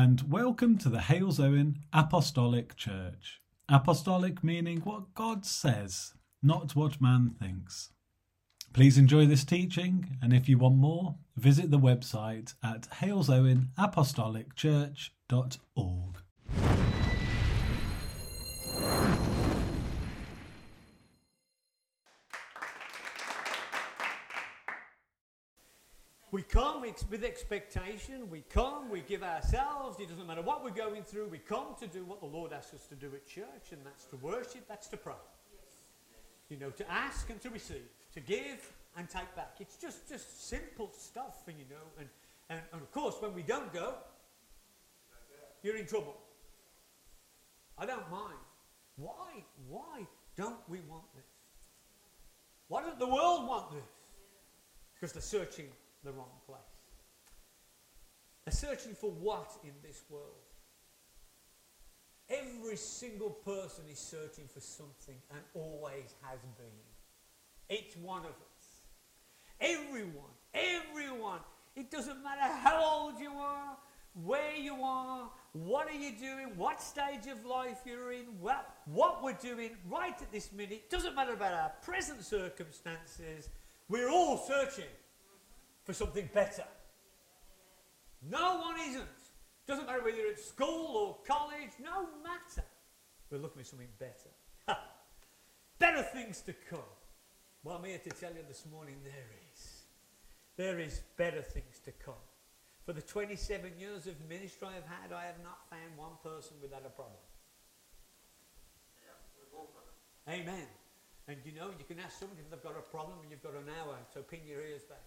and welcome to the Halesowen Apostolic Church. Apostolic meaning what God says, not what man thinks. Please enjoy this teaching, and if you want more, visit the website at halesowenapostolicchurch.org. We come with expectation, we come, we give ourselves, it doesn't matter what we're going through, we come to do what the Lord asks us to do at church, and that's to worship, that's to pray. You know, to ask and to receive, to give and take back. It's just, just simple stuff, and you know, and, and, and of course, when we don't go, you're in trouble. I don't mind. Why? Why don't we want this? Why doesn't the world want this? Because they're searching the wrong place. They're searching for what in this world? Every single person is searching for something and always has been. Each one of us. Everyone. Everyone. It doesn't matter how old you are, where you are, what are you doing, what stage of life you're in, well, what we're doing right at this minute. Doesn't matter about our present circumstances. We're all searching for something better. No one isn't. Doesn't matter whether you're at school or college, no matter. We're looking for something better. better things to come. Well, I'm here to tell you this morning there is. There is better things to come. For the 27 years of ministry I've had, I have not found one person without a problem. Amen. And you know, you can ask somebody if they've got a problem and you've got an hour, so pin your ears back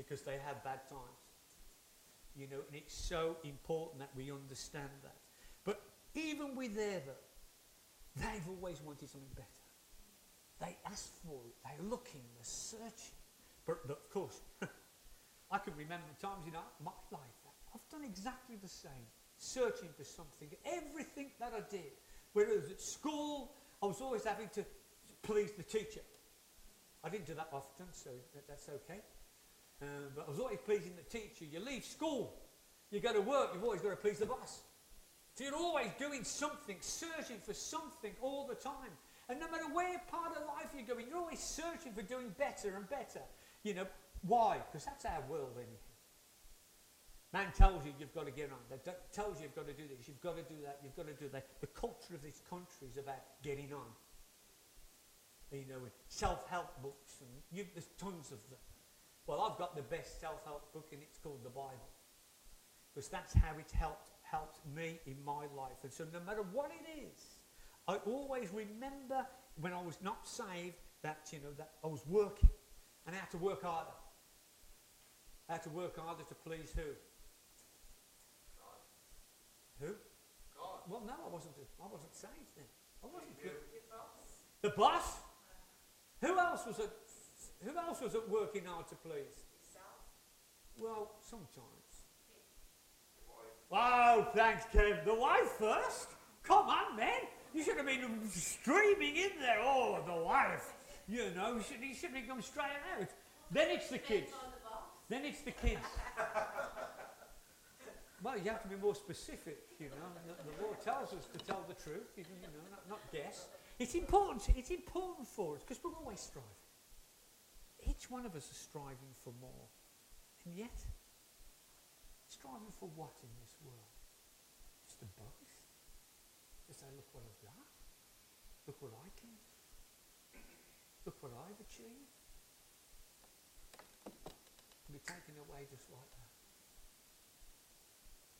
because they have bad times. You know, and it's so important that we understand that. But even with though, they've always wanted something better. They ask for it. They're looking. They're searching. But of course, I can remember times in my life that I've done exactly the same, searching for something. Everything that I did, whether it was at school, I was always having to please the teacher. I didn't do that often, so that's okay. Um, but I was always pleasing the teacher. You leave school, you go to work, you've always got to please the boss. So you're always doing something, searching for something all the time. And no matter where part of life you're going, you're always searching for doing better and better. You know, why? Because that's our world, anyhow. Man tells you you've got to get on. That tells you you've got to do this, you've got to do that, you've got to do that. The culture of this country is about getting on. You know, self-help books, and you, there's tons of them. Well, I've got the best self-help book and it's called the Bible. Because that's how it helped, helped me in my life. And so no matter what it is, I always remember when I was not saved that, you know, that I was working. And I had to work harder. I had to work harder to please who? God. Who? God. Well, no, I wasn't. I wasn't saved then. I wasn't good. The boss. Who else was at who else was at working hard to please? Well, sometimes. Oh, thanks, Kev. The wife first? Come on, man. You should have been streaming in there. Oh, the wife. You know, you should, you should have come straight out. Then it's the kids. Then it's the kids. well, you have to be more specific, you know. The, the Lord tells us to tell the truth, you know, not, not guess. It's important. It's important for us because we're always striving. Each one of us is striving for more. And yet, striving for what in this world? Just to boast? To say, look what I've got. Look what I can. Look what I've achieved. Be taken away just like that.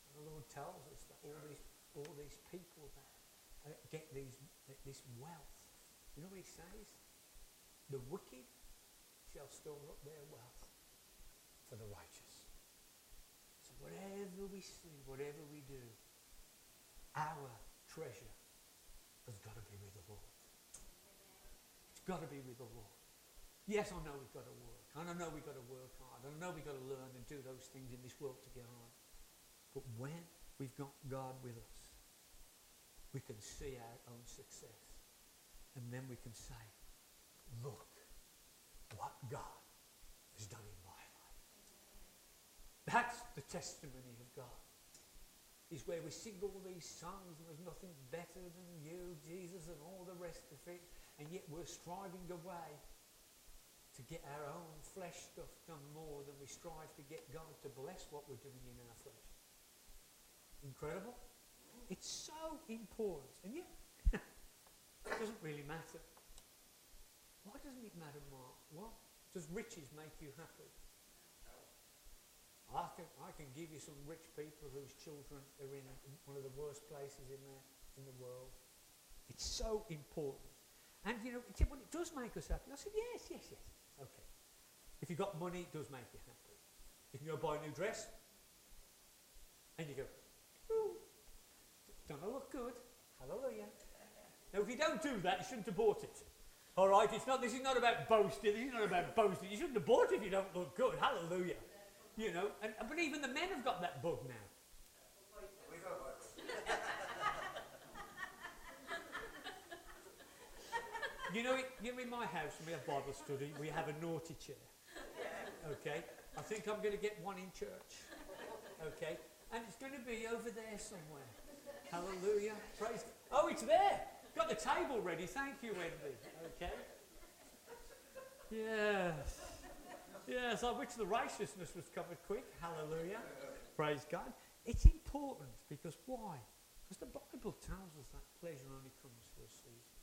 And the Lord tells us that all these, all these people that get these, this wealth, you know what he says? The wicked shall store up their wealth for the righteous. So whatever we see, whatever we do, our treasure has got to be with the Lord. It's got to be with the Lord. Yes, I know we've got to work. And I know we've got to work hard. And I know we've got to learn and do those things in this world to get on. But when we've got God with us, we can see our own success. And then we can say, look, what God has done in my life. That's the testimony of God. is where we sing all these songs and there's nothing better than you, Jesus, and all the rest of it, and yet we're striving away to get our own flesh stuff done more than we strive to get God to bless what we're doing in our flesh. Incredible? It's so important, and yet it doesn't really matter. Why doesn't it matter, Mark? What does riches make you happy? I can, I can give you some rich people whose children are in one of the worst places in the, in the world. It's so important. And you know, well, it does make us happy. I said, yes, yes, yes. Okay. If you've got money, it does make you happy. If you can go buy a new dress, and you go, ooh, don't I look good? Hallelujah. Now, if you don't do that, you shouldn't have bought it. All right, it's not. This is not about boasting. This is not about boasting. You shouldn't have bought it if you don't look good. Hallelujah. You know, and, but even the men have got that bug now. you know, you know, in my house, we have Bible study, we have a naughty chair. Okay? I think I'm going to get one in church. Okay? And it's going to be over there somewhere. Hallelujah. Praise. Oh, it's there. Got the table ready. Thank you, Wendy. Okay? Yes. Yes, I wish the righteousness was covered quick. Hallelujah. Praise God. It's important because why? Because the Bible tells us that pleasure only comes for a season.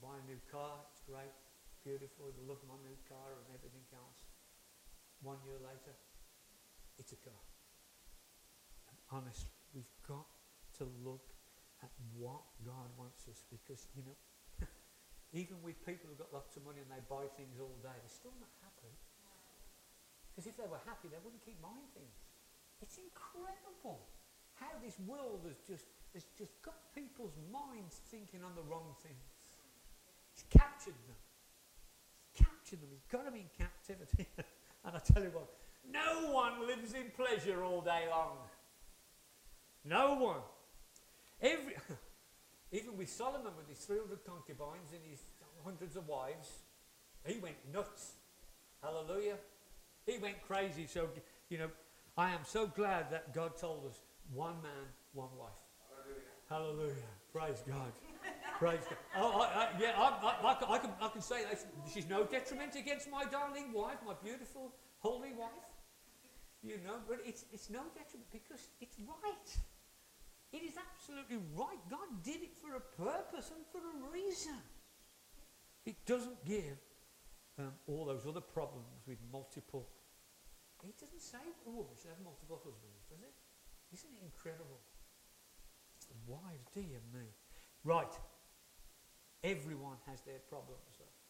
Buy a new car, it's great, beautiful, I love my new car and everything else. One year later, it's a car. And honestly, we've got to look at what God wants us because, you know, even with people who've got lots of money and they buy things all day, they're still not happy. Because if they were happy, they wouldn't keep buying things. It's incredible how this world has just, has just got people's minds thinking on the wrong things. It's captured them. It's captured them. He's got them in captivity. and I tell you what, no one lives in pleasure all day long. No one. Every Even with Solomon, with his 300 concubines and his hundreds of wives, he went nuts. Hallelujah. He went crazy. So, you know, I am so glad that God told us one man, one wife. Hallelujah. Hallelujah. Praise God. Praise God. Oh, I, I, yeah, I, I, can, I can say that she's no detriment against my darling wife, my beautiful, holy wife. You know, but it's, it's no detriment because it's right. It is absolutely right. God did it for a purpose and for a reason. It doesn't give um, all those other problems with multiple. It doesn't say a woman should have multiple husbands, does it? Isn't it incredible? Wives, dear me. Right. Everyone has their problems, though.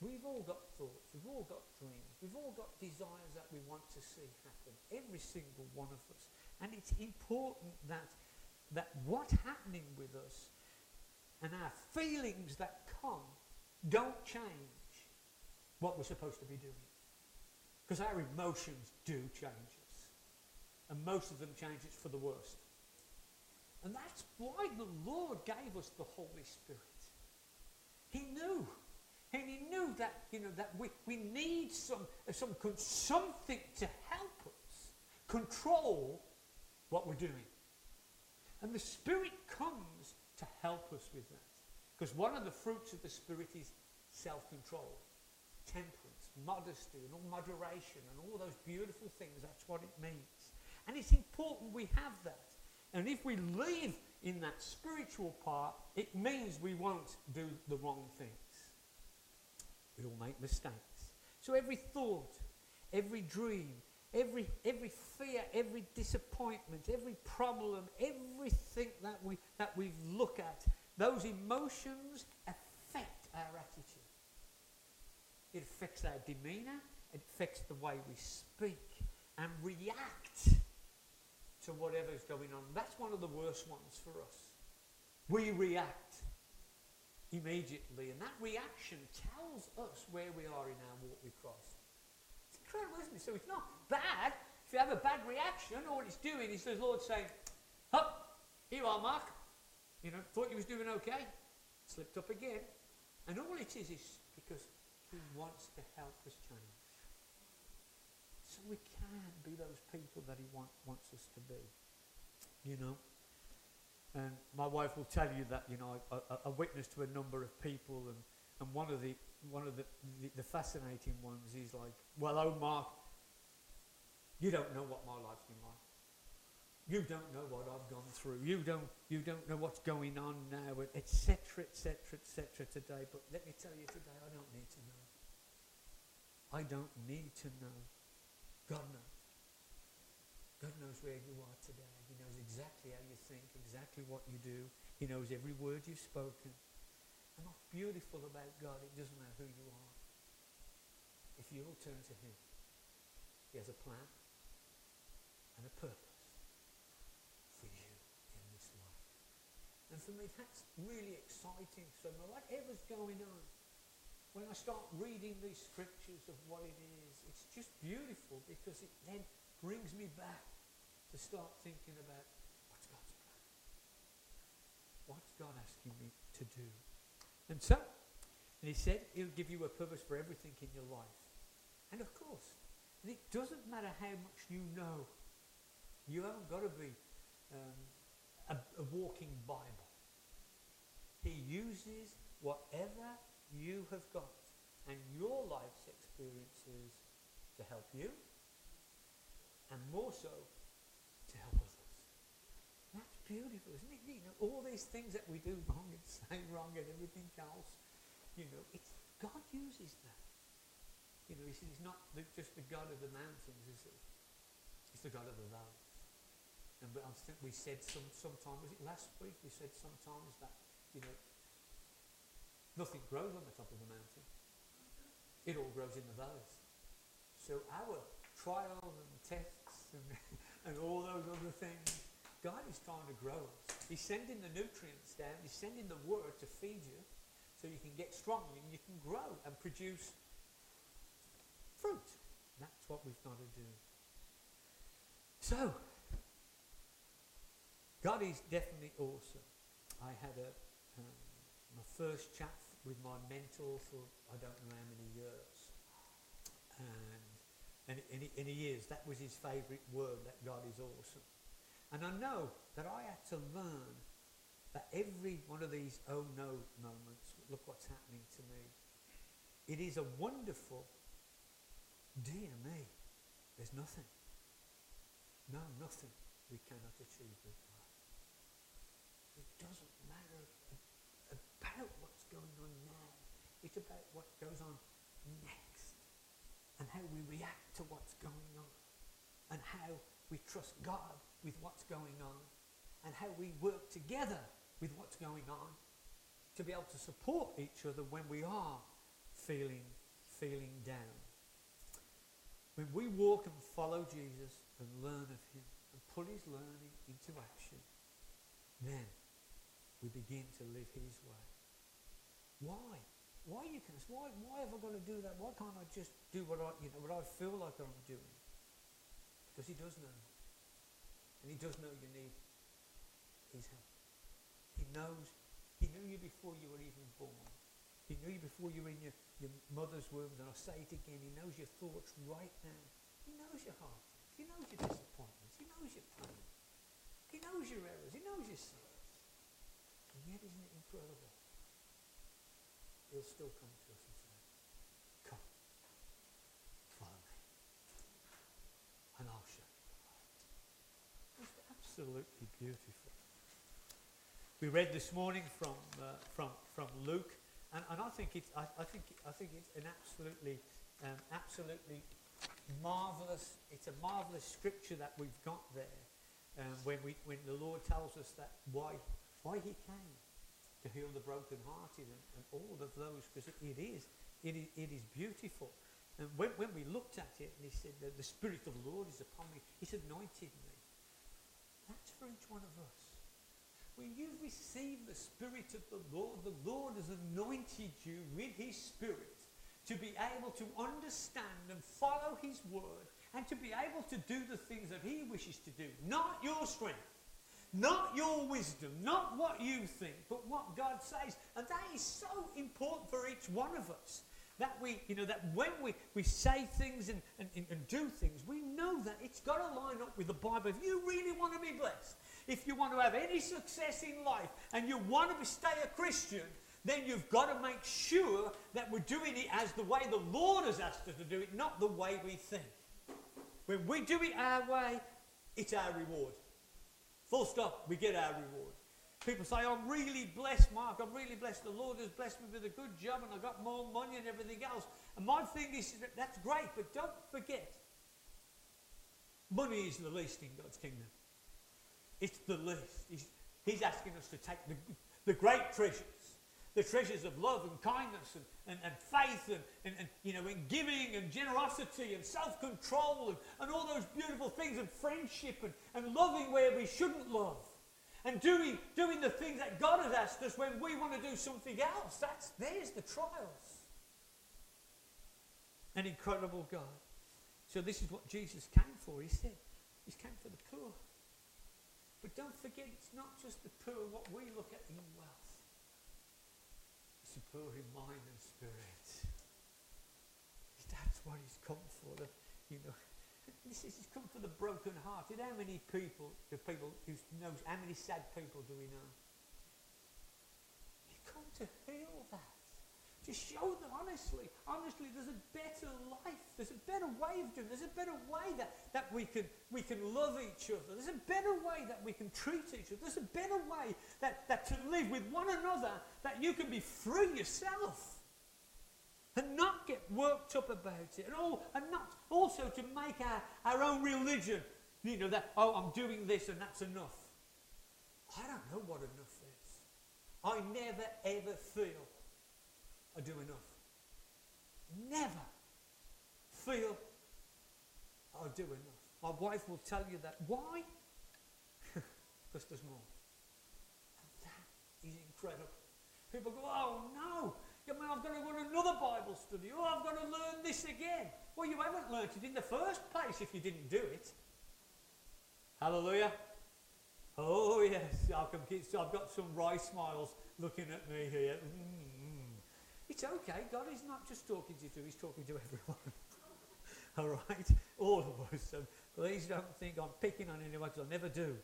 We've all got thoughts, we've all got dreams, we've all got desires that we want to see happen. Every single one of us. And it's important that that what's happening with us and our feelings that come don't change what we're supposed to be doing. Because our emotions do change us. And most of them change us for the worst. And that's why the Lord gave us the Holy Spirit. He knew. And he knew that, you know, that we, we need some, some, something to help us control what we're doing. And the Spirit comes to help us with that. Because one of the fruits of the Spirit is self control, temperance, modesty, and all moderation, and all those beautiful things. That's what it means. And it's important we have that. And if we live in that spiritual part, it means we won't do the wrong things. We all make mistakes. So every thought, every dream, every, every fear, every disappointment, every problem, everything that we, that we look at, those emotions affect our attitude. It affects our demeanour, it affects the way we speak and react to whatever's going on. That's one of the worst ones for us. We react immediately, and that reaction tells us where we are in our walk with Christ So it's not bad. If you have a bad reaction, all it's doing is the Lord saying, Up, here you are, Mark. You know, thought you was doing okay. Slipped up again. And all it is is because he wants to help us change. So we can be those people that he want, wants us to be. you know. And my wife will tell you that, you know, I, I, I witnessed to a number of people, and, and one of the one of the, the, the fascinating ones is like, well, oh, Mark, you don't know what my life's been like. You don't know what I've gone through. You don't, you don't know what's going on now, etc., etc., etc. today. But let me tell you today, I don't need to know. I don't need to know. God knows. God knows where you are today. He knows exactly how you think, exactly what you do. He knows every word you've spoken. What's beautiful about God, it doesn't matter who you are. If you'll turn to Him, He has a plan and a purpose for you in this life. And for me, that's really exciting. So, whatever's going on, when I start reading these scriptures of what it is, it's just beautiful because it then brings me back to start thinking about what's God's plan? What's God asking me to do? And so, and he said he'll give you a purpose for everything in your life. And of course, and it doesn't matter how much you know. You haven't got to be um, a, a walking Bible. He uses whatever you have got and your life's experiences to help you and more so to help others. That's beautiful, isn't it? You know, all these things that we do wrong and say wrong and everything else, you know, it's God uses that. You know, he says he's not the, just the God of the mountains, is he? He's the God of the valleys. And I think we said some sometime, was it last week? We said sometimes that, you know, nothing grows on the top of the mountain. It all grows in the valleys. So our trials and tests and, and all those other things. God is trying to grow us. He's sending the nutrients down. He's sending the word to feed you so you can get strong and you can grow and produce fruit. That's what we've got to do. So, God is definitely awesome. I had a, um, my first chat with my mentor for I don't know how many years. And and, and, he, and he is. That was his favourite word, that God is awesome. And I know that I had to learn that every one of these oh no moments, look what's happening to me. It is a wonderful, dear me, there's nothing. No, nothing we cannot achieve with God. It doesn't matter about what's going on now. It's about what goes on next and how we react to what's going on and how we trust God with what's going on and how we work together with what's going on to be able to support each other when we are feeling feeling down. When we walk and follow Jesus and learn of him and put his learning into action, then we begin to live his way. Why? Why you can why why have I got to do that? Why can't I just do what I you know what I feel like I'm doing? Because he does know. And he does know you need his help. He knows he knew you before you were even born. He knew you before you were in your, your mother's womb, and I'll say it again, he knows your thoughts right now. He knows your heart. He knows your disappointments. He knows your pain. He knows your errors. He knows your sins. And yet isn't it incredible? he'll still come to us and say, Come, follow me, and I'll show you the way. It's absolutely beautiful. We read this morning from, uh, from, from Luke, and, and I, think it's, I, I, think, I think it's an absolutely, um, absolutely marvelous, it's a marvelous scripture that we've got there um, when, we, when the Lord tells us that why, why he came to heal the brokenhearted and, and all of those, because it, is, it is, it is beautiful. And when, when we looked at it, and he said that the Spirit of the Lord is upon me, he's anointed me. For each one of us. When you receive the Spirit of the Lord, the Lord has anointed you with his Spirit to be able to understand and follow his word and to be able to do the things that he wishes to do, not your strength not your wisdom, not what you think, but what God says. And that is so important for each one of us. That we, you know, that when we, we say things and, and, and do things, we know that it's got to line up with the Bible. If you really want to be blessed, if you want to have any success in life and you want to stay a Christian, then you've got to make sure that we're doing it as the way the Lord has asked us to do it, not the way we think. When we do it our way, it's our reward. Full stop, we get our reward. People say, I'm really blessed, Mark. I'm really blessed. The Lord has blessed me with a good job and I've got more money and everything else. And my thing is, that that's great, but don't forget, money is the least in God's kingdom. It's the least. He's, he's asking us to take the, the great treasures the treasures of love and kindness and, and, and faith and, and, and, you know, and giving and generosity and self-control and, and all those beautiful things and friendship and, and loving where we shouldn't love and doing, doing the things that God has asked us when we want to do something else. That's, there's the trials. An incredible God. So this is what Jesus came for. He said, He came for the poor. But don't forget, it's not just the poor, what we look at in wealth It's the poor in mind and spirit. That's what he's come for. The, you know, this is, come for the broken hearted. How many people, the people who knows, how many sad people do we know? He come to heal that to show them honestly, honestly, there's a better life. There's a better way of doing. There's a better way that, that we can we can love each other. There's a better way that we can treat each other. There's a better way that, that to live with one another that you can be free yourself. And not get worked up about it. And all and not also to make our, our own religion, you know, that oh I'm doing this and that's enough. I don't know what enough is. I never ever feel I do enough. Never feel I do enough. My wife will tell you that. Why? because there's more. And that is incredible. People go, oh no, I mean, I've got to to another Bible study. Oh, I've got to learn this again. Well, you haven't learnt it in the first place if you didn't do it. Hallelujah. Oh, yes. I've got some wry smiles looking at me here. Mm. It's okay. God is not just talking to you, He's talking to everyone. All right? All of us. So please don't think I'm picking on anyone because I never do.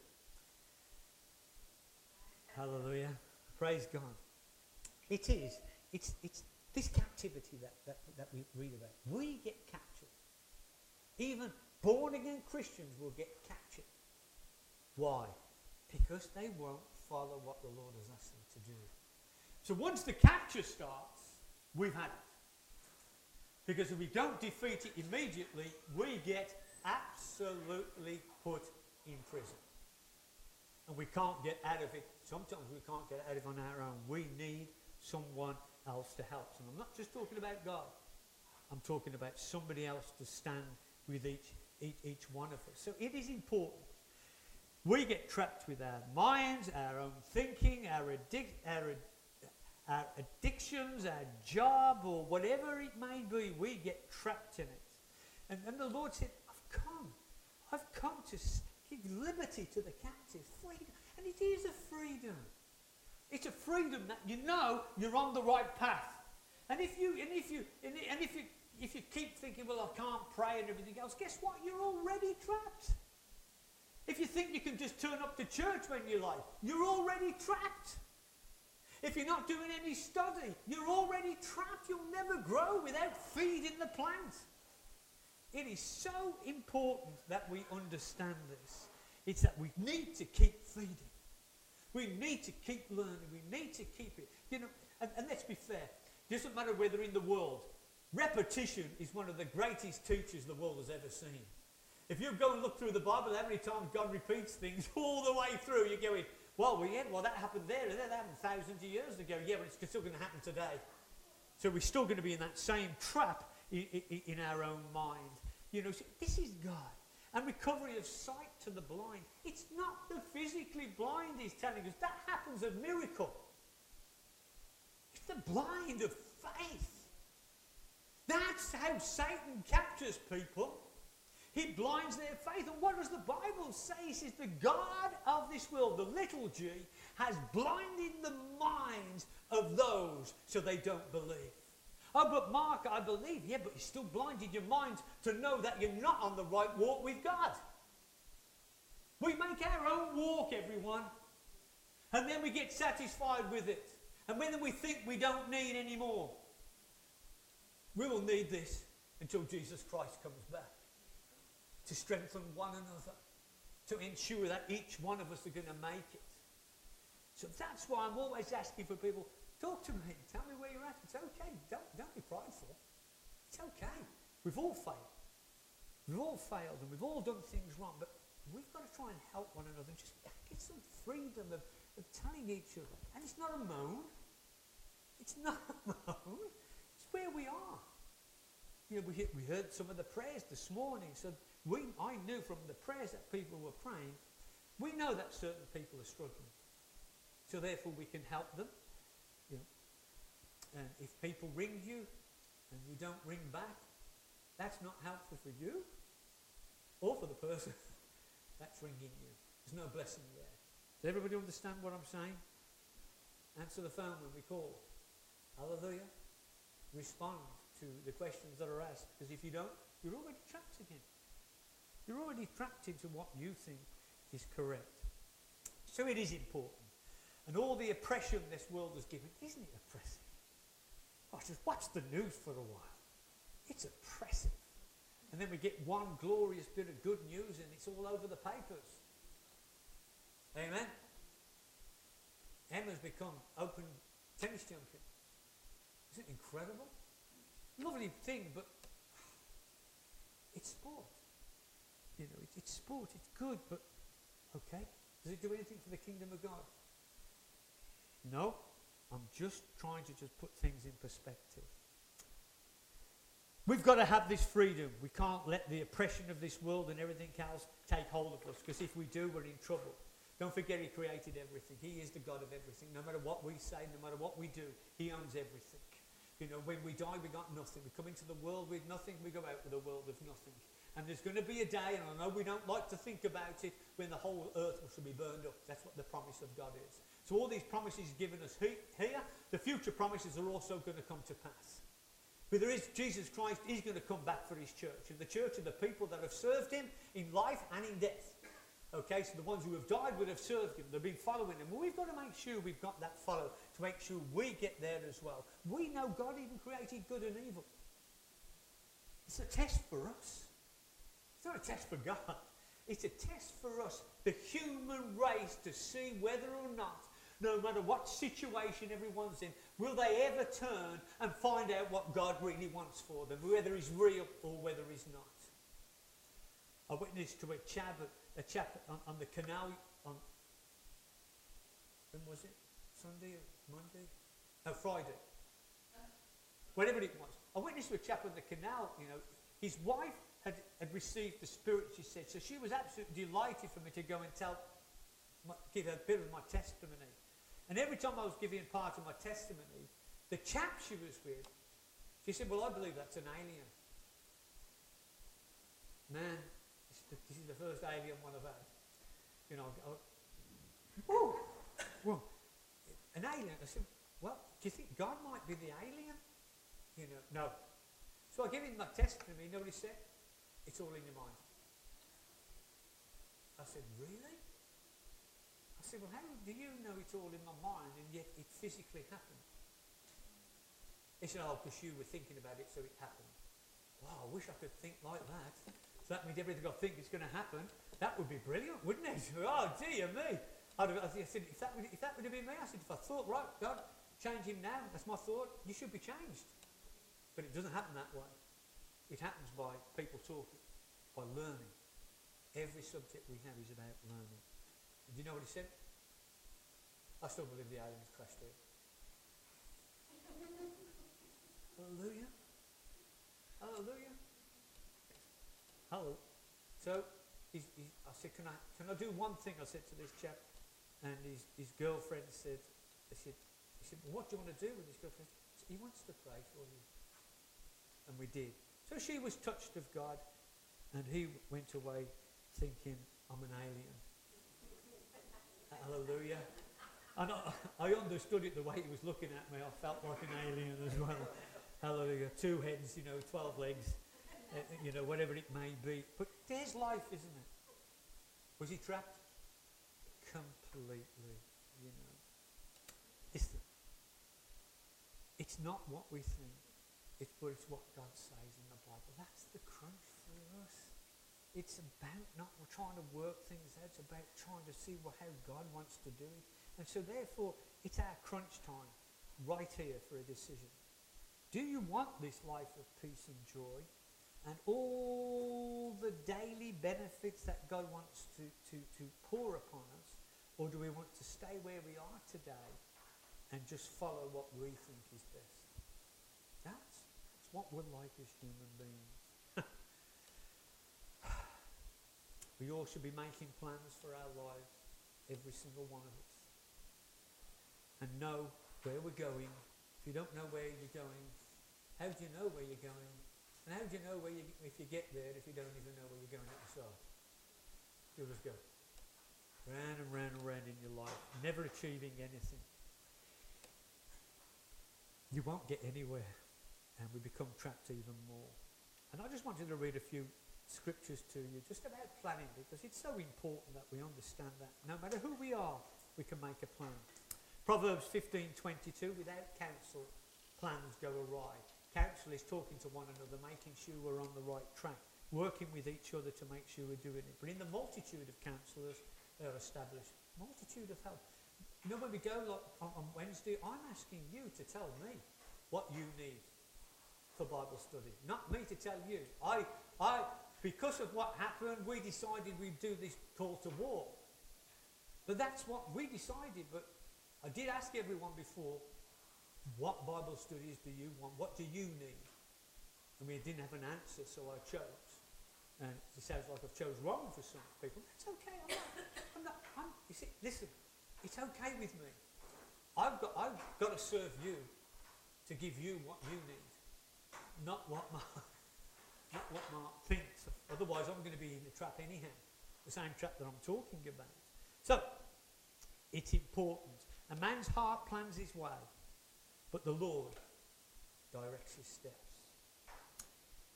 Hallelujah. Praise God. It is. It's, it's this captivity that, that, that we read about. We get captured. Even born again Christians will get captured. Why? Because they won't follow what the Lord has asked them to do. So once the capture starts, we've had it. Because if we don't defeat it immediately, we get absolutely put in prison. And we can't get out of it. Sometimes we can't get out of it on our own. We need someone else to help. And I'm not just talking about God. I'm talking about somebody else to stand with each, each, each one of us. So it is important. We get trapped with our minds, our own thinking, our, addic- our our addictions, our job, or whatever it may be, we get trapped in it. And then the Lord said, I've come. I've come to give liberty to the captive, freedom. And it is a freedom. It's a freedom that you know you're on the right path. And if you and if you and if you if you keep thinking, well, I can't pray and everything else, guess what? You're already trapped. If you think you can just turn up to church when you like, you're already trapped. If you're not doing any study, you're already trapped. You'll never grow without feeding the plant. It is so important that we understand this. It's that we need to keep feeding. We need to keep learning. We need to keep it. You know, and, and let's be fair. It doesn't matter whether in the world, repetition is one of the greatest teachers the world has ever seen. If you go and look through the Bible, how many times God repeats things all the way through, you're going, well, well, yeah, well, that happened there, and that happened thousands of years ago. Yeah, but it's still going to happen today. So we're still going to be in that same trap in, in, in our own mind. You know, so this is God. And recovery of sight to the blind. It's not the physically blind he's telling us. That happens a miracle. It's the blind of faith. That's how Satan captures people. He blinds their faith. And what does the Bible say? He says, The God of this world, the little g, has blinded the minds of those so they don't believe. Oh, but Mark, I believe. Yeah, but you still blinded your mind to know that you're not on the right walk with God. We make our own walk, everyone. And then we get satisfied with it. And when we think we don't need any more, we will need this until Jesus Christ comes back to strengthen one another, to ensure that each one of us are going to make it. So that's why I'm always asking for people talk to me, tell me where you're at. It's okay. Don't, don't be prideful. It's okay. We've all failed. We've all failed and we've all done things wrong, but we've got to try and help one another and just get some freedom of, of telling each other. And it's not a moan. It's not a moan. It's where we are. You know, we, we heard some of the prayers this morning, so we, I knew from the prayers that people were praying, we know that certain people are struggling. So therefore we can help them. And if people ring you and you don't ring back, that's not helpful for you or for the person that's ringing you. There's no blessing there. Does everybody understand what I'm saying? Answer the phone when we call. Hallelujah. Respond to the questions that are asked. Because if you don't, you're already trapped again. You're already trapped into what you think is correct. So it is important. And all the oppression this world has given, isn't it oppressive? I just watch the news for a while. It's oppressive. And then we get one glorious bit of good news and it's all over the papers. Amen. Emma's become open tennis champion. Isn't it incredible? Lovely thing, but it's sport. You know, it's, it's sport, it's good, but okay. Does it do anything for the kingdom of God? No. I'm just trying to just put things in perspective. We've got to have this freedom. We can't let the oppression of this world and everything else take hold of us because if we do, we're in trouble. Don't forget He created everything. He is the God of everything. No matter what we say, no matter what we do, He owns everything. You know, when we die, we got nothing. We come into the world with nothing, we go out with a world of nothing. And there's going to be a day, and I know we don't like to think about it, when the whole earth will be burned up. That's what the promise of God is. So all these promises given us he- here, the future promises are also going to come to pass. But there is Jesus Christ, he's going to come back for his church. And the church are the people that have served him in life and in death. Okay, so the ones who have died would have served him. They've been following him. Well, we've got to make sure we've got that follow to make sure we get there as well. We know God even created good and evil. It's a test for us. It's not a test for God. It's a test for us, the human race, to see whether or not, no matter what situation everyone's in, will they ever turn and find out what God really wants for them, whether He's real or whether He's not. I witnessed to a chap, a chap on, on the canal on when was it? Sunday or Monday? No, Friday. Whatever it was. I witnessed to a chap on the canal, you know, his wife had, had received the Spirit, she said. So she was absolutely delighted for me to go and tell, my, give a bit of my testimony. And every time I was giving part of my testimony, the chap she was with, she said, Well, I believe that's an alien. Man, this is the, this is the first alien one I've had. You know, I, whoa, whoa, an alien. I said, Well, do you think God might be the alien? You know, no. So I gave him my testimony. He said? It's all in your mind. I said, Really? Said, Well, how do you know it's all in my mind and yet it physically happened? He said, Oh, because you were thinking about it, so it happened. Wow, I wish I could think like that. So that means everything I think is going to happen. That would be brilliant, wouldn't it? oh, dear me. I'd have, I said, if that, would, if that would have been me, I said, if I thought, right, God, change him now, that's my thought, you should be changed. But it doesn't happen that way. It happens by people talking, by learning. Every subject we have is about learning. Do you know what he said? I still believe the aliens crashed here. Hallelujah. Hallelujah. Hello. So I said, can I, can I do one thing? I said to this chap. And his, his girlfriend said, they said, he said, well, what do you want to do with his girlfriend? Said, he wants to pray for you. And we did. So she was touched of God. And he went away thinking, I'm an alien. Hallelujah. I, I understood it the way he was looking at me. I felt like an alien as well. Hallelujah. Two heads, you know, 12 legs, uh, you know, whatever it may be. But there's life, isn't it? Was he trapped? Completely, you know. Listen, it's not what we think, it's, but it's what God says in the Bible. That's the crunch for us. It's about not trying to work things out. It's about trying to see how God wants to do it. And so therefore, it's our crunch time right here for a decision. Do you want this life of peace and joy and all the daily benefits that God wants to, to, to pour upon us? Or do we want to stay where we are today and just follow what we think is best? That's, that's what we're like as human beings. we all should be making plans for our lives, every single one of us. And know where we're going. If you don't know where you're going, how do you know where you're going? And how do you know where you, if you get there if you don't even know where you're going at the start? You'll just go round and round and round in your life, never achieving anything. You won't get anywhere, and we become trapped even more. And I just wanted to read a few scriptures to you just about planning because it's so important that we understand that no matter who we are, we can make a plan. Proverbs 15:22 without counsel plans go awry Counsel is talking to one another, making sure we're on the right track, working with each other to make sure we're doing it. But in the multitude of counsellors, they're established. Multitude of help. You know, when we go like, on Wednesday, I'm asking you to tell me what you need for Bible study, not me to tell you. I, I, because of what happened, we decided we'd do this call to war. But that's what we decided. But I did ask everyone before, what Bible studies do you want? What do you need? And we didn't have an answer, so I chose. And it sounds like I've chose wrong for some people. It's okay. I'm not. I'm not. I'm, you see, listen. It's okay with me. I've got. I've got to serve you, to give you what you need, not what not what Mark thinks. Otherwise, I'm going to be in the trap anyhow. The same trap that I'm talking about. So, it's important. A man's heart plans his way, but the Lord directs his steps.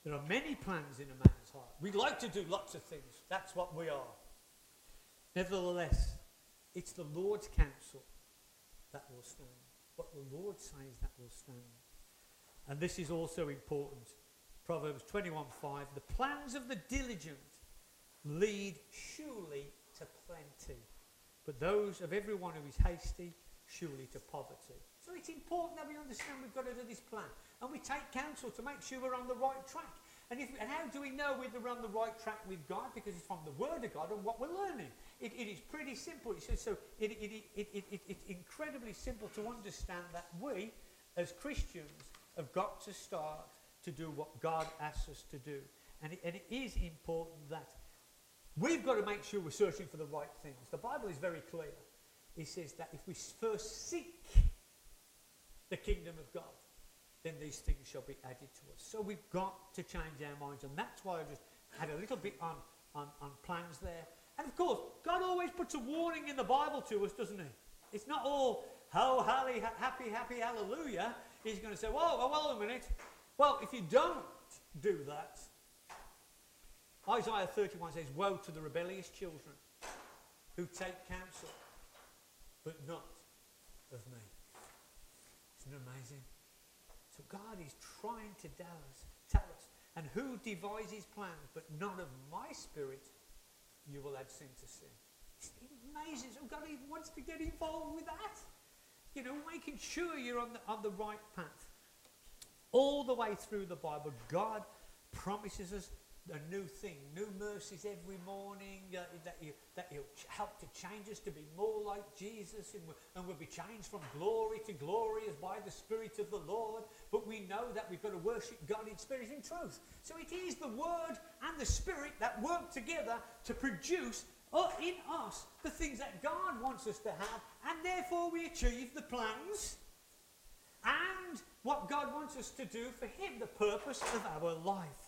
There are many plans in a man's heart. We like to do lots of things. That's what we are. Nevertheless, it's the Lord's counsel that will stand. What the Lord says that will stand. And this is also important. Proverbs 21:5 The plans of the diligent lead surely to plenty, but those of everyone who is hasty surely to poverty. So it's important that we understand we've got to do this plan. And we take counsel to make sure we're on the right track. And, if, and how do we know we're on the right track with God? Because it's from the Word of God and what we're learning. It, it is pretty simple. so it, it, it, it's incredibly simple to understand that we, as Christians, have got to start to do what God asks us to do. And and it is important that we've got to make sure we're searching for the right things. The Bible is very clear. It says that if we first seek the kingdom of God, then these things shall be added to us. So we've got to change our minds, and that's why I just had a little bit on, on, on plans there. And of course, God always puts a warning in the Bible to us, doesn't He? It's not all ho, happy, happy, happy, hallelujah. He's going to say, whoa, well, well, a minute. Well, if you don't do that, Isaiah 31 says, Woe to the rebellious children who take counsel, but not of me. Isn't it amazing? So God is trying to tell us, tell us, and who devises plans, but not of my spirit, you will add sin to sin. It's amazing. So God even wants to get involved with that. You know, making sure you're on the, on the right path. All the way through the Bible, God promises us a new thing, new mercies every morning, uh, that, you, that you help to change us to be more like Jesus, and, and we'll be changed from glory to glory as by the Spirit of the Lord. But we know that we've got to worship God in spirit and truth. So it is the Word and the Spirit that work together to produce uh, in us the things that God wants us to have, and therefore we achieve the plans and what God wants us to do for Him, the purpose of our life.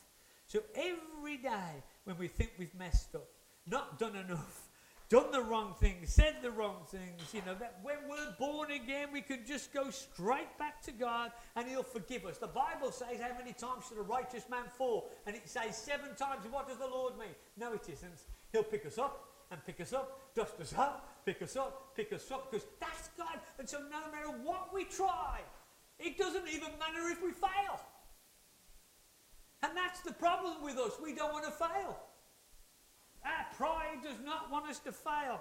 So every day when we think we've messed up, not done enough, done the wrong things, said the wrong things. You know, that when we're born again, we can just go straight back to God and He'll forgive us. The Bible says, How many times should a righteous man fall? And it says seven times. What does the Lord mean? No, it isn't. He'll pick us up and pick us up, dust us up, pick us up, pick us up, because that's God. And so no matter what we try, it doesn't even matter if we fail. And that's the problem with us. We don't want to fail. Our pride does not want us to fail.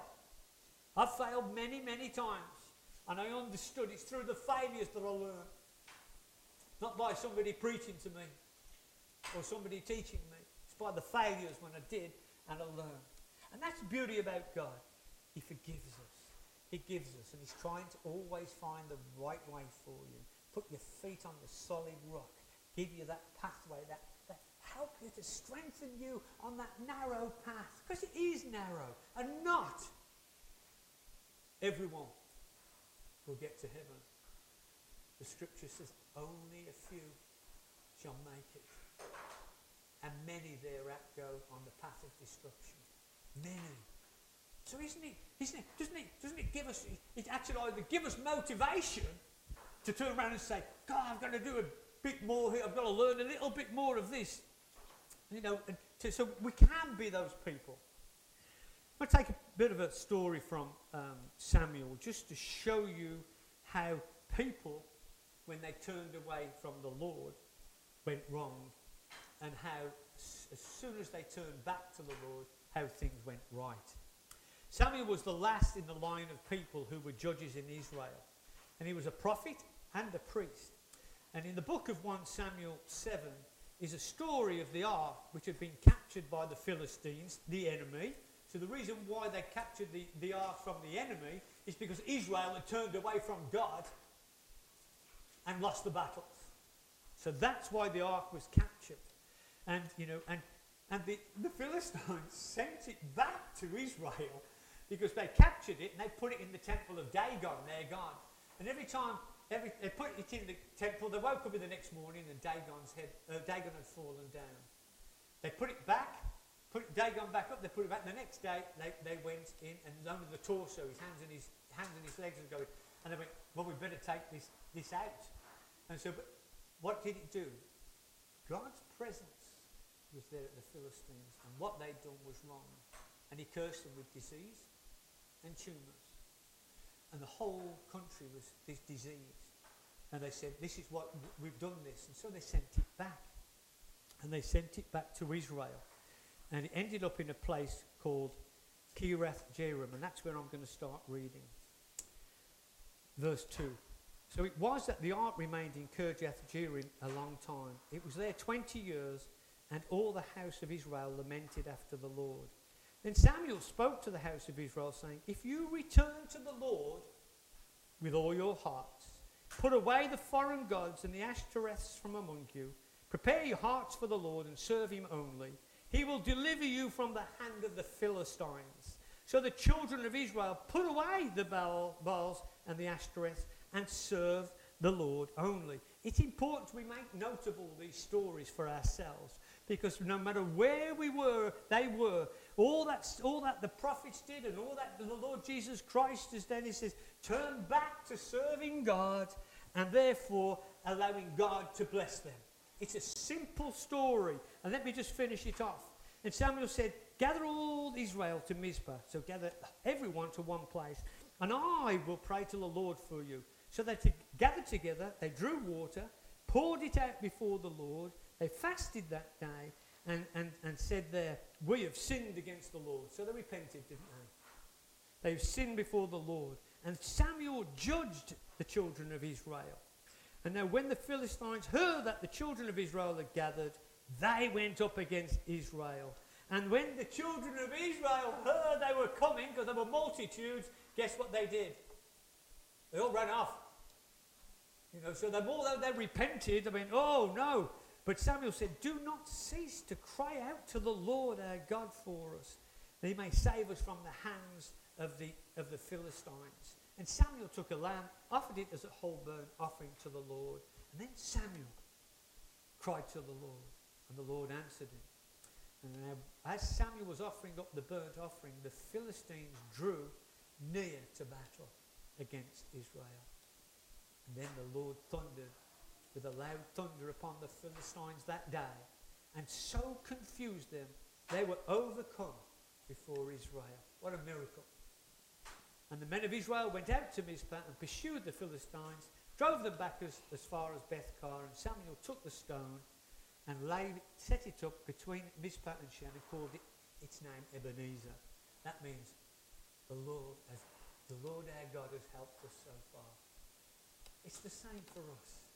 I've failed many, many times. And I understood it's through the failures that I learn. Not by somebody preaching to me or somebody teaching me. It's by the failures when I did and I learned. And that's the beauty about God. He forgives us. He gives us. And He's trying to always find the right way for you. Put your feet on the solid rock. Give you that pathway, that that help you to strengthen you on that narrow path. Because it is narrow and not everyone will get to heaven. The scripture says only a few shall make it. And many thereat go on the path of destruction. Many. So isn't it, isn't it, doesn't it, doesn't it give us, it actually either give us motivation to turn around and say, God, I've got to do a bit more here, I've got to learn a little bit more of this. You know, to, so we can be those people. I'm going to take a bit of a story from um, Samuel just to show you how people, when they turned away from the Lord, went wrong, and how as soon as they turned back to the Lord, how things went right. Samuel was the last in the line of people who were judges in Israel, and he was a prophet and a priest. And in the book of 1 Samuel 7, is a story of the ark which had been captured by the Philistines, the enemy. So the reason why they captured the, the ark from the enemy is because Israel had turned away from God and lost the battles. So that's why the ark was captured. And, you know, and, and the, the Philistines sent it back to Israel because they captured it and they put it in the temple of Dagon, their God. And every time Every, they put it in the temple. They woke up in the next morning and Dagon's head, uh, Dagon had fallen down. They put it back, put Dagon back up. They put it back. The next day they, they went in and only the torso, his hands and his hands and his legs were going. And they went, well, we better take this this out. And so, but what did it do? God's presence was there at the Philistines, and what they'd done was wrong. And he cursed them with disease and tumours and the whole country was this disease. And they said, This is what we've done this. And so they sent it back. And they sent it back to Israel. And it ended up in a place called Kiriath Jearim. And that's where I'm going to start reading. Verse 2. So it was that the ark remained in Kirjath Jearim a long time. It was there 20 years, and all the house of Israel lamented after the Lord. Then Samuel spoke to the house of Israel, saying, If you return to the Lord with all your hearts, put away the foreign gods and the Ashtoreths from among you, prepare your hearts for the Lord and serve him only, he will deliver you from the hand of the Philistines. So the children of Israel put away the Baals and the Ashtoreths and serve the Lord only. It's important we make note of all these stories for ourselves because no matter where we were, they were. All that, all that the prophets did and all that the Lord Jesus Christ has done, he says, turn back to serving God and therefore allowing God to bless them. It's a simple story. And let me just finish it off. And Samuel said, Gather all Israel to Mizpah. So gather everyone to one place. And I will pray to the Lord for you. So they t- gathered together, they drew water, poured it out before the Lord. They fasted that day and, and, and said there, We have sinned against the Lord. So they repented, didn't they? They've sinned before the Lord. And Samuel judged the children of Israel. And now, when the Philistines heard that the children of Israel had gathered, they went up against Israel. And when the children of Israel heard they were coming, because there were multitudes, guess what they did? They all ran off. You know, so the more they repented, I mean, oh no, but Samuel said, Do not cease to cry out to the Lord our God for us, that he may save us from the hands of the, of the Philistines. And Samuel took a lamb, offered it as a whole burnt offering to the Lord. And then Samuel cried to the Lord, and the Lord answered him. And as Samuel was offering up the burnt offering, the Philistines drew near to battle against Israel. And then the Lord thundered with a loud thunder upon the Philistines that day, and so confused them, they were overcome before Israel. What a miracle. And the men of Israel went out to Mizpah and pursued the Philistines, drove them back as, as far as Beth Car, and Samuel took the stone and laid, set it up between Mizpah and Shen and called it its name Ebenezer. That means the Lord has, the Lord our God has helped us so far. It's the same for us.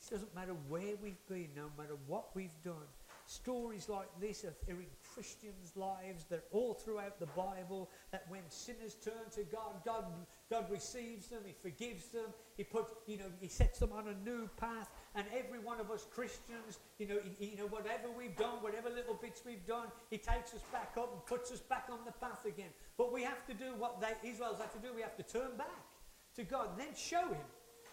It doesn't matter where we've been, no matter what we've done. Stories like this are in Christians' lives. They're all throughout the Bible. That when sinners turn to God, God, God receives them. He forgives them. He puts, you know, He sets them on a new path. And every one of us Christians, you know, he, you know, whatever we've done, whatever little bits we've done, He takes us back up and puts us back on the path again. But we have to do what they, Israel's had to do. We have to turn back to God, and then show Him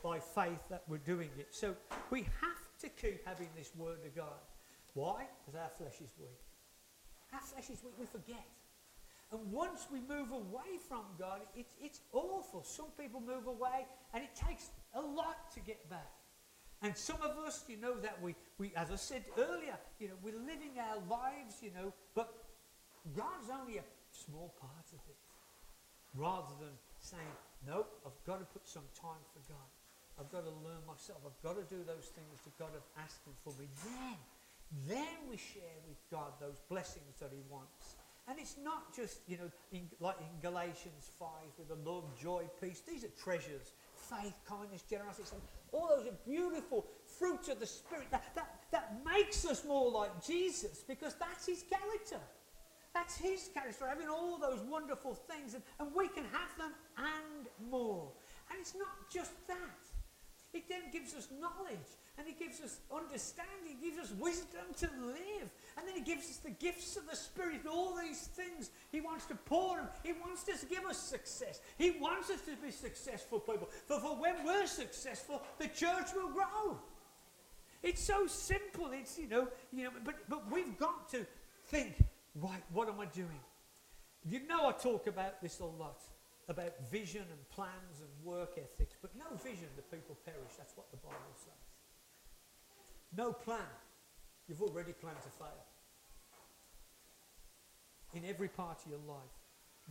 by faith that we're doing it. So we have to keep having this Word of God. Why? Because our flesh is weak. Our flesh is weak. We forget. And once we move away from God, it, it's awful. Some people move away, and it takes a lot to get back. And some of us, you know, that we, we as I said earlier, you know, we're living our lives, you know, but God's only a small part of it. Rather than saying, no, I've got to put some time for God. I've got to learn myself. I've got to do those things that God has asked Him for me. Then then we share with God those blessings that He wants. And it's not just, you know, in, like in Galatians 5 with the love, joy, peace. These are treasures. Faith, kindness, generosity. All those are beautiful fruits of the Spirit. That, that, that makes us more like Jesus because that's His character. That's His character, having all those wonderful things. And, and we can have them and more. And it's not just that. It then gives us knowledge and He gives us understanding, He gives us wisdom to live. And then He gives us the gifts of the Spirit, all these things. He wants to pour them. He wants to give us success. He wants us to be successful people. For, for when we're successful, the church will grow. It's so simple. It's, you know, you know but, but we've got to think, right, what am I doing? You know I talk about this a lot about vision and plans and work ethics, but no vision, the people perish. That's what the Bible says. No plan. You've already planned to fail. In every part of your life.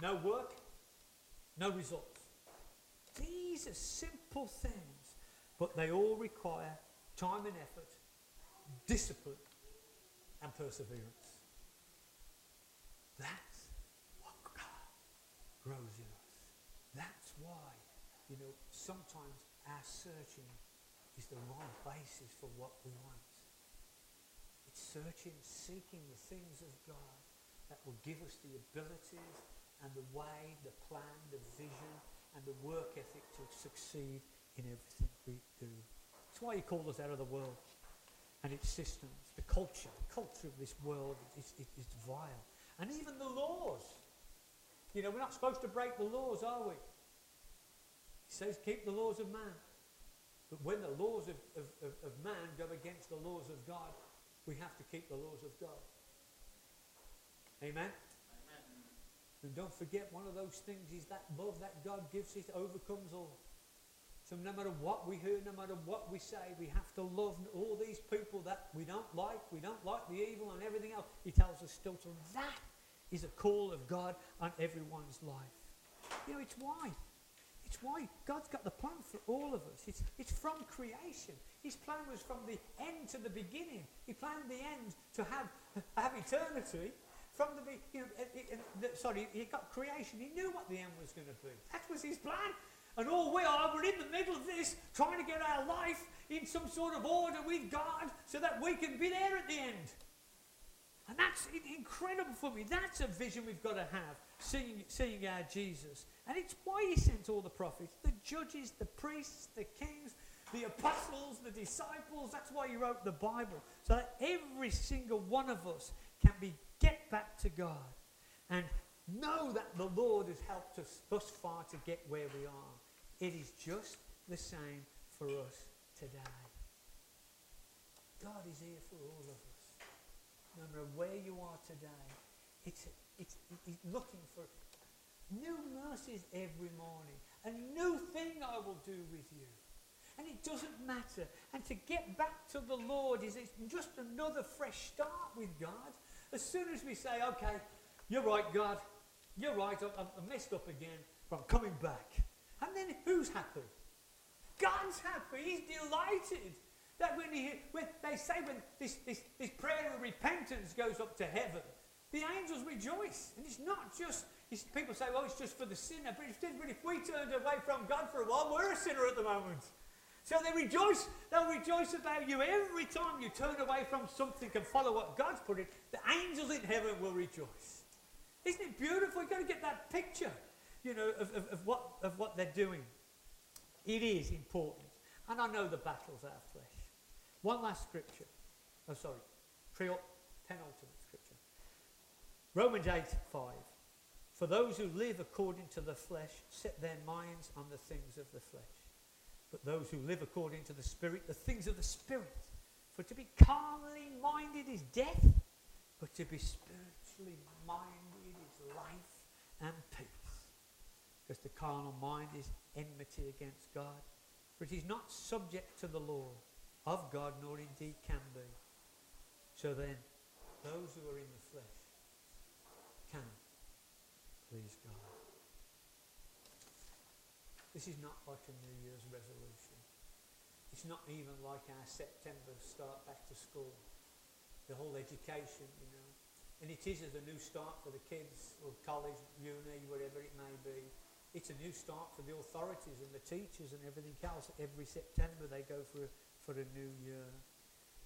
No work, no results. These are simple things, but they all require time and effort, discipline, and perseverance. That's what God grows in. Why, you know, sometimes our searching is the wrong basis for what we want. It's searching, seeking the things of God that will give us the abilities and the way, the plan, the vision, and the work ethic to succeed in everything we do. That's why he called us out of the world and its systems. The culture, the culture of this world is, is, is vile. And even the laws. You know, we're not supposed to break the laws, are we? He says, keep the laws of man. But when the laws of, of, of, of man go against the laws of God, we have to keep the laws of God. Amen? Amen? And don't forget, one of those things is that love that God gives, it overcomes all. So no matter what we hear, no matter what we say, we have to love all these people that we don't like. We don't like the evil and everything else. He tells us still to. That is a call of God on everyone's life. You know, it's why. It's why God's got the plan for all of us. It's, it's from creation. His plan was from the end to the beginning. He planned the end to have, have eternity. From the, you know, it, sorry, he got creation. He knew what the end was going to be. That was his plan. And all we are, we're in the middle of this, trying to get our life in some sort of order with God so that we can be there at the end. And that's incredible for me. That's a vision we've got to have, seeing, seeing our Jesus. And it's why he sent all the prophets, the judges, the priests, the kings, the apostles, the disciples. That's why he wrote the Bible. So that every single one of us can be get back to God and know that the Lord has helped us thus far to get where we are. It is just the same for us today. God is here for all of us. No matter where you are today, it's, it's, it's looking for new mercies every morning. A new thing I will do with you. And it doesn't matter. And to get back to the Lord is it's just another fresh start with God. As soon as we say, okay, you're right, God, you're right, I've, I've messed up again, but I'm coming back. And then who's happy? God's happy. He's delighted. That when, he, when they say when this, this, this prayer of repentance goes up to heaven, the angels rejoice. And it's not just, it's, people say, well, it's just for the sinner. But if, but if we turned away from God for a while, we're a sinner at the moment. So they rejoice, they'll rejoice about you every time you turn away from something and follow what God's put in. The angels in heaven will rejoice. Isn't it beautiful? You've got to get that picture, you know, of, of, of, what, of what they're doing. It is important. And I know the battle's our flesh. One last scripture. Oh, sorry. Penultimate scripture. Romans 8 5. For those who live according to the flesh set their minds on the things of the flesh. But those who live according to the Spirit, the things of the Spirit. For to be carnally minded is death, but to be spiritually minded is life and peace. Because the carnal mind is enmity against God. For it is not subject to the law of God, nor indeed can be. So then, those who are in the flesh cannot please God. This is not like a New Year's resolution. It's not even like our September start back to school. The whole education, you know. And it is as a new start for the kids, or college, uni, whatever it may be. It's a new start for the authorities and the teachers and everything else. Every September they go for a, for a new year.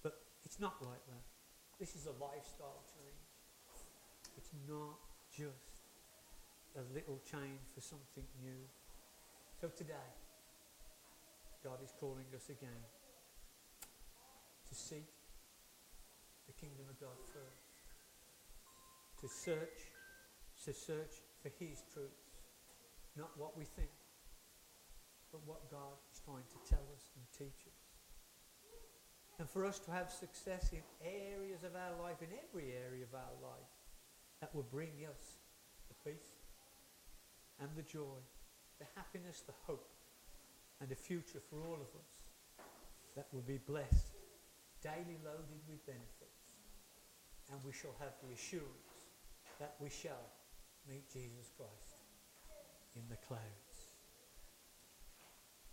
But it's not like that. This is a lifestyle change. It's not just a little change for something new. So today, God is calling us again to seek the kingdom of God first, to search, to search for His truths, not what we think, but what God is trying to tell us and teach us. And for us to have success in areas of our life, in every area of our life, that will bring us the peace and the joy the happiness, the hope, and a future for all of us that will be blessed, daily loaded with benefits, and we shall have the assurance that we shall meet Jesus Christ in the clouds.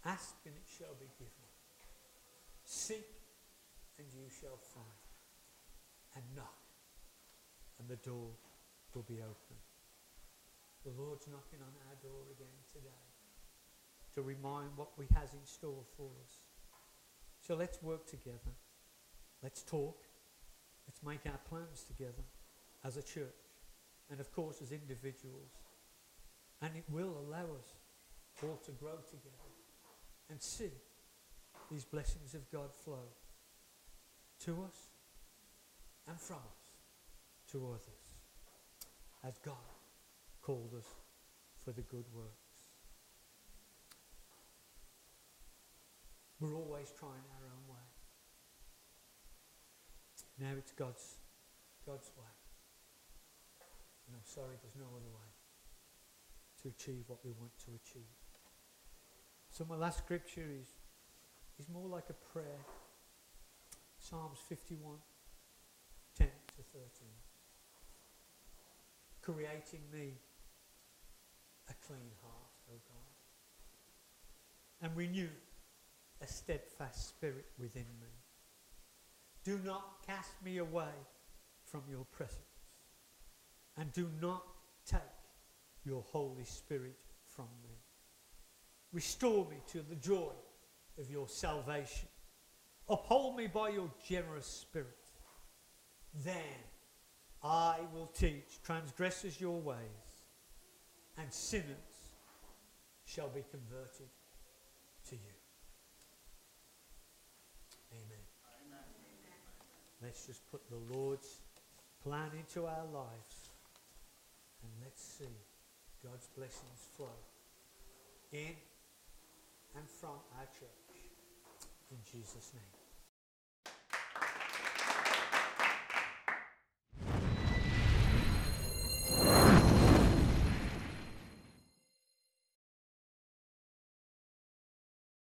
Ask and it shall be given. Seek and you shall find. And knock and the door will be open. The Lord's knocking on our door again today to remind what we has in store for us. So let's work together. Let's talk. Let's make our plans together as a church and of course as individuals. And it will allow us all to grow together and see these blessings of God flow to us and from us to others as God called us for the good works. We're always trying our own way. Now it's God's, God's way. And I'm sorry there's no other way to achieve what we want to achieve. So my last scripture is, is more like a prayer. Psalms 51, 10 to 13. Creating me a clean heart, O God, and renew a steadfast spirit within me. Do not cast me away from your presence, and do not take your Holy Spirit from me. Restore me to the joy of your salvation. Uphold me by your generous spirit. Then I will teach transgressors your ways and sinners shall be converted to you. Amen. Let's just put the Lord's plan into our lives and let's see God's blessings flow in and from our church. In Jesus' name.